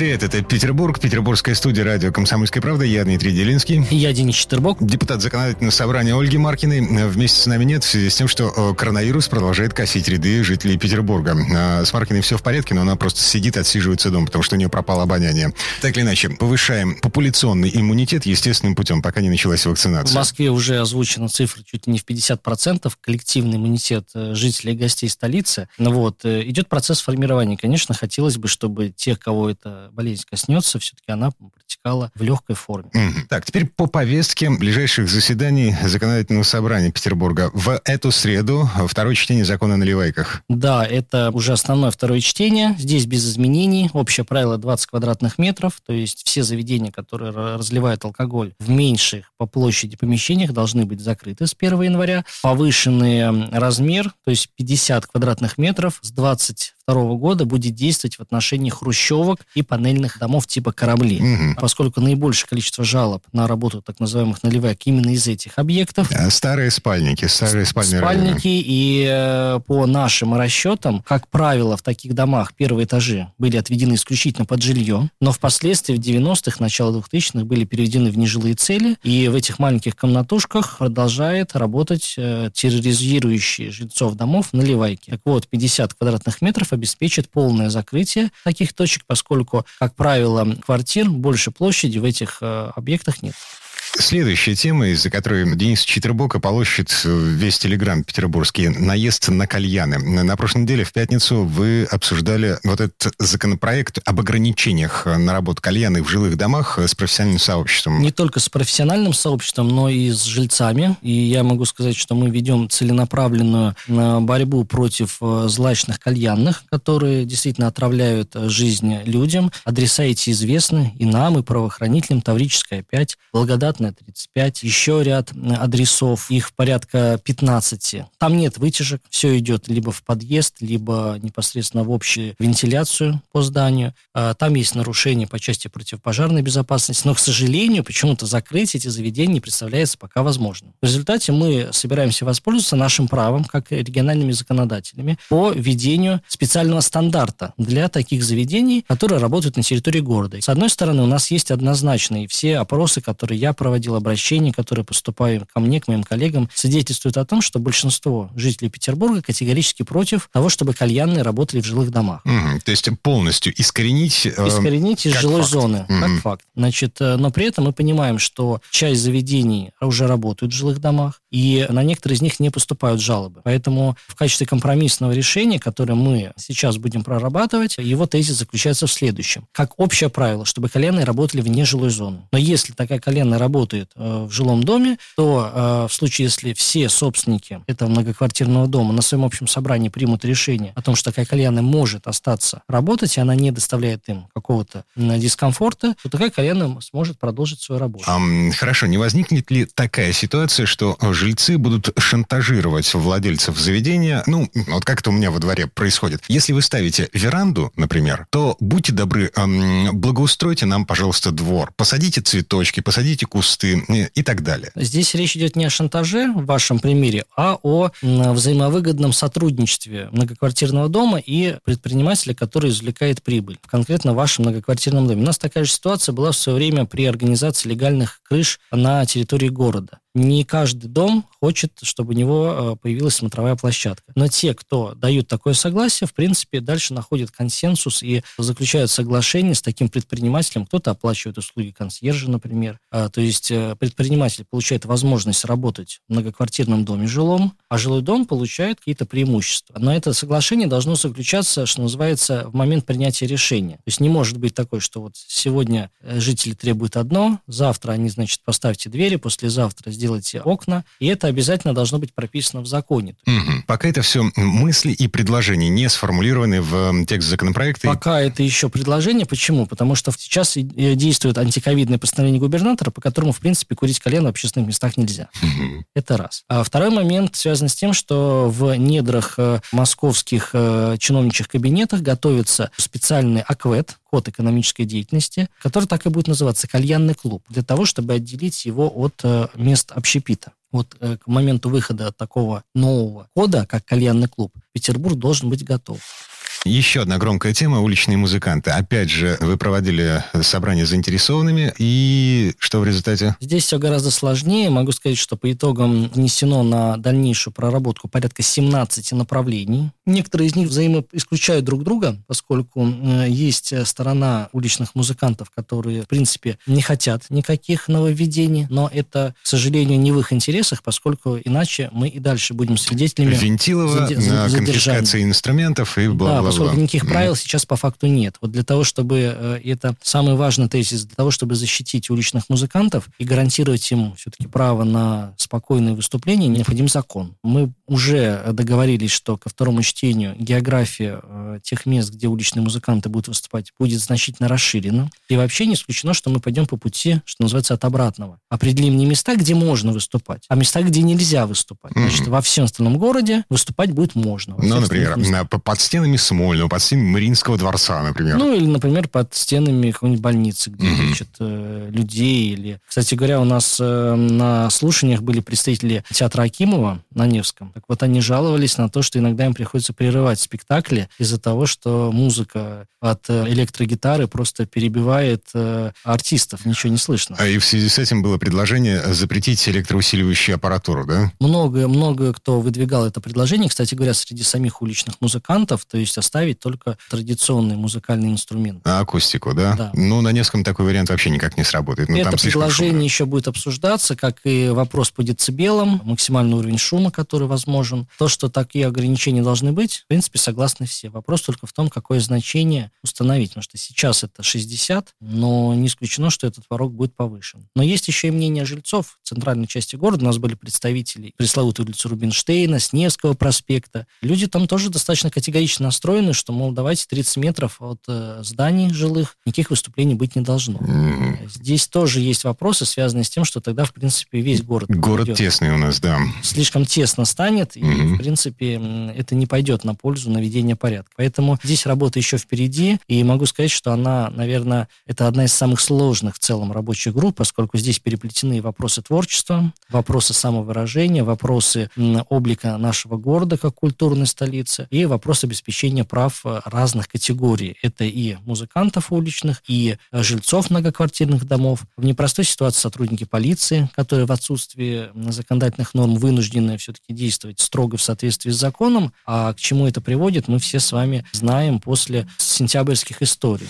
Привет, это Петербург, Петербургская студия радио «Комсомольская правда». Я Дмитрий Делинский. И я Денис Четербок. Депутат законодательного собрания Ольги Маркиной. Вместе с нами нет в связи с тем, что э, коронавирус продолжает косить ряды жителей Петербурга. Э, с Маркиной все в порядке, но она просто сидит, отсиживается дома, потому что у нее пропало обоняние. Так или иначе, повышаем популяционный иммунитет естественным путем, пока не началась вакцинация. В Москве уже озвучена цифра чуть ли не в 50%, коллективный иммунитет э, жителей и гостей столицы. Ну вот, идет процесс формирования. Конечно, хотелось бы, чтобы тех, кого это болезнь коснется, все-таки она протекала в легкой форме. Mm-hmm. Так, теперь по повестке ближайших заседаний Законодательного собрания Петербурга. В эту среду второе чтение закона о наливайках. Да, это уже основное второе чтение. Здесь без изменений. Общее правило 20 квадратных метров. То есть все заведения, которые разливают алкоголь в меньших по площади помещениях, должны быть закрыты с 1 января. Повышенный размер, то есть 50 квадратных метров с 20 2022 года будет действовать в отношении хрущевок и панельных домов типа корабли. Угу. Поскольку наибольшее количество жалоб на работу так называемых наливаек именно из этих объектов. А старые спальники, старые спальные Спальники, районы. и э, по нашим расчетам, как правило, в таких домах первые этажи были отведены исключительно под жилье, но впоследствии в 90-х, начало 2000-х были переведены в нежилые цели, и в этих маленьких комнатушках продолжает работать э, терроризирующие жильцов домов наливайки. Так вот, 50 квадратных метров обеспечит полное закрытие таких точек, поскольку, как правило, квартир больше площади в этих э, объектах нет. Следующая тема, из-за которой Денис Читербока полощет весь телеграм петербургский, наезд на кальяны. На прошлой неделе, в пятницу, вы обсуждали вот этот законопроект об ограничениях на работу кальяны в жилых домах с профессиональным сообществом. Не только с профессиональным сообществом, но и с жильцами. И я могу сказать, что мы ведем целенаправленную э, борьбу против э, злачных кальянных, которые действительно отравляют э, жизнь людям. Адреса эти известны и нам, и правоохранителям. Таврическая 5, Благодатная Красная 35, еще ряд адресов, их порядка 15. Там нет вытяжек, все идет либо в подъезд, либо непосредственно в общую вентиляцию по зданию. А, там есть нарушения по части противопожарной безопасности, но, к сожалению, почему-то закрыть эти заведения не представляется пока возможным. В результате мы собираемся воспользоваться нашим правом, как региональными законодателями, по введению специального стандарта для таких заведений, которые работают на территории города. С одной стороны, у нас есть однозначные все опросы, которые я проводил проводил обращения, которые поступают ко мне, к моим коллегам, свидетельствуют о том, что большинство жителей Петербурга категорически против того, чтобы кальянные работали в жилых домах. Угу, то есть полностью искоренить... Э, искоренить из жилой факт. зоны, угу. как факт. Значит, э, но при этом мы понимаем, что часть заведений уже работают в жилых домах, и на некоторые из них не поступают жалобы. Поэтому в качестве компромиссного решения, которое мы сейчас будем прорабатывать, его тезис заключается в следующем. Как общее правило, чтобы кальянные работали вне жилой зоны. Но если такая работа работает э, в жилом доме, то э, в случае, если все собственники этого многоквартирного дома на своем общем собрании примут решение о том, что такая кальяна может остаться работать, и она не доставляет им какого-то дискомфорта, то такая кальяна сможет продолжить свою работу. А, хорошо, не возникнет ли такая ситуация, что жильцы будут шантажировать владельцев заведения? Ну, вот как это у меня во дворе происходит. Если вы ставите веранду, например, то будьте добры, эм, благоустройте нам, пожалуйста, двор. Посадите цветочки, посадите кусты кусты и так далее. Здесь речь идет не о шантаже в вашем примере, а о взаимовыгодном сотрудничестве многоквартирного дома и предпринимателя, который извлекает прибыль. Конкретно в вашем многоквартирном доме. У нас такая же ситуация была в свое время при организации легальных крыш на территории города не каждый дом хочет, чтобы у него э, появилась смотровая площадка. Но те, кто дают такое согласие, в принципе, дальше находят консенсус и заключают соглашение с таким предпринимателем. Кто-то оплачивает услуги консьержа, например. А, то есть э, предприниматель получает возможность работать в многоквартирном доме жилом, а жилой дом получает какие-то преимущества. Но это соглашение должно заключаться, что называется, в момент принятия решения. То есть не может быть такой, что вот сегодня э, жители требуют одно, завтра они, значит, поставьте двери, послезавтра сделать окна, и это обязательно должно быть прописано в законе. Угу. Пока это все мысли и предложения не сформулированы в текст законопроекта. Пока это еще предложение. Почему? Потому что сейчас действует антиковидное постановление губернатора, по которому, в принципе, курить колено в общественных местах нельзя. Угу. Это раз. А второй момент связан с тем, что в недрах э, московских э, чиновничьих кабинетах готовится специальный АКВЭД, код экономической деятельности, который так и будет называться кальянный клуб, для того, чтобы отделить его от э, мест общепита. Вот к моменту выхода такого нового кода, как кальянный клуб, Петербург должен быть готов. Еще одна громкая тема – уличные музыканты. Опять же, вы проводили собрание с заинтересованными, и что в результате? Здесь все гораздо сложнее. Могу сказать, что по итогам внесено на дальнейшую проработку порядка 17 направлений. Некоторые из них взаимоисключают друг друга, поскольку есть сторона уличных музыкантов, которые, в принципе, не хотят никаких нововведений, но это, к сожалению, не в их интересах, поскольку иначе мы и дальше будем свидетелями Вентилова, зад... конфискации инструментов и бла-бла. Да, поскольку никаких правил сейчас по факту нет. Вот для того, чтобы, э, это самый важный тезис, для того, чтобы защитить уличных музыкантов и гарантировать им все-таки право на спокойное выступление, необходим закон. Мы уже договорились, что ко второму чтению география э, тех мест, где уличные музыканты будут выступать, будет значительно расширена. И вообще не исключено, что мы пойдем по пути, что называется, от обратного. Определим не места, где можно выступать, а места, где нельзя выступать. Значит, mm-hmm. во всем остальном городе выступать будет можно. Ну, например, под стенами Смольного, под стенами Мариинского дворца, например. Ну, или, например, под стенами какой-нибудь больницы, где mm-hmm. лечат э, людей. Или... Кстати говоря, у нас э, на слушаниях были представители театра Акимова на Невском. Так вот, они жаловались на то, что иногда им приходится прерывать спектакли из-за того, что музыка от э, электрогитары просто перебивает э, артистов, ничего не слышно. А и в связи с этим было предложение запретить электроусиливающую аппаратуру, да? Много, много кто выдвигал это предложение, кстати говоря, среди самих уличных музыкантов, то есть оставить только традиционный музыкальный инструмент. А акустику, да? Да. Ну, на Невском такой вариант вообще никак не сработает. Ну, это предложение еще будет обсуждаться, как и вопрос по децибелам, максимальный уровень шума, который возможен. То, что такие ограничения должны быть, в принципе, согласны все. Вопрос только в том, какое значение установить. Потому что сейчас это 60, но не исключено, что этот порог будет повышен. Но есть еще и мнение жильцов в центральной части города. У нас были представители пресловутой улицы Рубинштейна, Сневского проспекта. Люди там тоже достаточно категорично настроены, что, мол, давайте 30 метров от э, зданий жилых, никаких выступлений быть не должно. Mm-hmm. Здесь тоже есть вопросы, связанные с тем, что тогда, в принципе, весь город... Город идет. тесный у нас, да. Слишком тесно станет, mm-hmm. и, в принципе, это не пойдет на пользу наведения порядка. Поэтому здесь работа еще впереди, и могу сказать, что она, наверное, это одна из самых сложных в целом рабочих групп, поскольку здесь переплетены вопросы творчества, вопросы самовыражения, вопросы облика нашего города как культурной столицы и вопрос обеспечения прав э, разных категорий. Это и музыкантов уличных, и жильцов многоквартирных домов. В непростой ситуации сотрудники полиции, которые в отсутствии законодательных норм вынуждены все-таки действовать строго в соответствии с законом, а к чему это приводит, мы все с вами знаем после сентябрьских историй.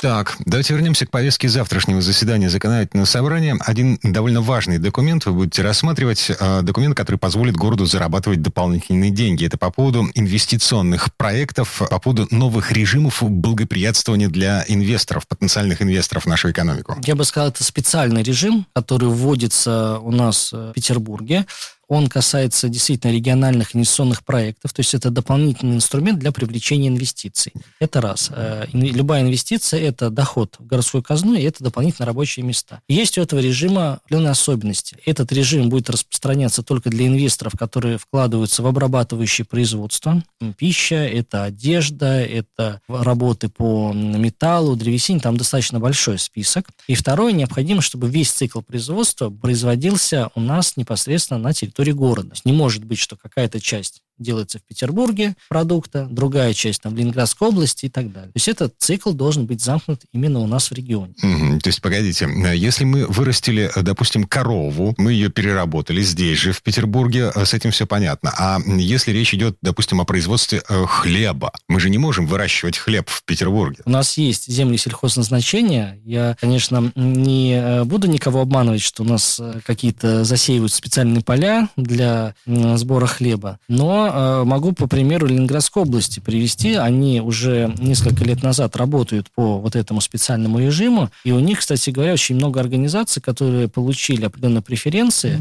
Так, давайте вернемся к повестке завтрашнего заседания законодательного собрания. Один довольно важный документ вы будете рассматривать. Э, документ, который позволит городу зарабатывать дополнительные деньги. Это по поводу инвестиционных проектов, по поводу новых режимов благоприятствования для инвесторов, потенциальных инвесторов в нашу экономику. Я бы сказал, это специальный режим, который вводится у нас в Петербурге. Он касается действительно региональных инвестиционных проектов, то есть это дополнительный инструмент для привлечения инвестиций. Это раз. Э, любая инвестиция – это доход в городскую казну, и это дополнительные рабочие места. Есть у этого режима определенные особенности. Этот режим будет распространяться только для инвесторов, которые вкладываются в обрабатывающее производство. Пища, это одежда, это работы по металлу, древесине, там достаточно большой список. И второе, необходимо, чтобы весь цикл производства производился у нас непосредственно на территории территории города. Не может быть, что какая-то часть делается в Петербурге продукта, другая часть там в Ленинградской области и так далее. То есть этот цикл должен быть замкнут именно у нас в регионе. Mm-hmm. То есть, погодите, если мы вырастили, допустим, корову, мы ее переработали здесь же, в Петербурге, с этим все понятно. А если речь идет, допустим, о производстве э, хлеба, мы же не можем выращивать хлеб в Петербурге. У нас есть земли сельхозназначения. Я, конечно, не э, буду никого обманывать, что у нас э, какие-то засеивают специальные поля для сбора хлеба, но Но могу по примеру Ленинградской области привести. Они уже несколько лет назад работают по вот этому специальному режиму. И у них, кстати говоря, очень много организаций, которые получили определенные преференции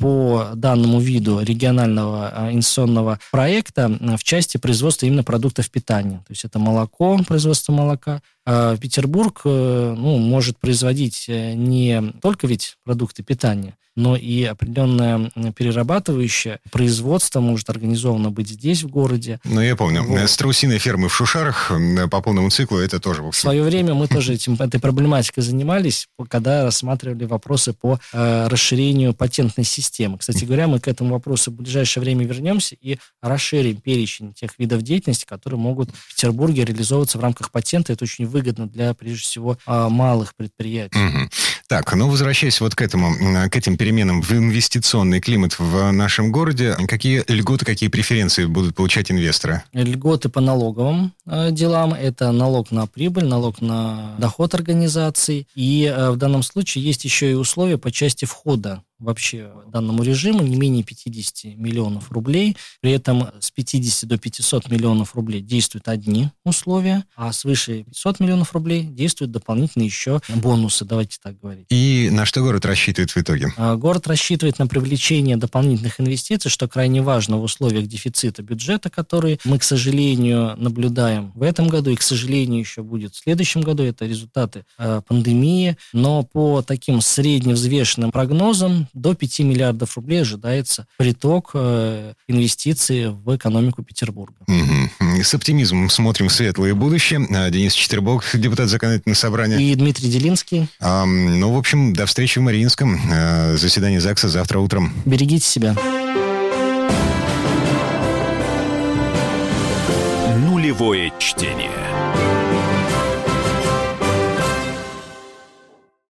по данному виду регионального инвестиционного проекта в части производства именно продуктов питания. То есть это молоко, производство молока, Петербург э, ну, может производить э, не только ведь продукты питания, но и определенное перерабатывающее производство может организовано быть здесь, в городе. Ну, я помню. Вот. Страусиные фермы в Шушарах по полному циклу, это тоже... В свое время мы тоже этим, этой проблематикой занимались, когда рассматривали вопросы по э, расширению патентной системы. Кстати говоря, мы к этому вопросу в ближайшее время вернемся и расширим перечень тех видов деятельности, которые могут в Петербурге реализовываться в рамках патента. Это очень выгодно для, прежде всего, э, малых предприятий. Угу. Так, ну, возвращаясь вот к этому, к этим переменам в инвестиционный климат в нашем городе, какие льготы, какие преференции будут получать инвесторы? Льготы по налоговым э, делам. Это налог на прибыль, налог на доход организаций. И э, в данном случае есть еще и условия по части входа вообще данному режиму не менее 50 миллионов рублей. При этом с 50 до 500 миллионов рублей действуют одни условия, а свыше 500 миллионов рублей действуют дополнительные еще бонусы, давайте так говорить. И на что город рассчитывает в итоге? А, город рассчитывает на привлечение дополнительных инвестиций, что крайне важно в условиях дефицита бюджета, который мы, к сожалению, наблюдаем в этом году и, к сожалению, еще будет в следующем году. Это результаты э, пандемии. Но по таким средневзвешенным прогнозам до 5 миллиардов рублей ожидается приток э, инвестиций в экономику Петербурга. Угу. С оптимизмом смотрим в светлое будущее. А, Денис Четербок, депутат законодательного собрания. И Дмитрий Делинский. А, ну, в общем, до встречи в Мариинском. А, заседание ЗАГСа завтра утром. Берегите себя. Нулевое чтение.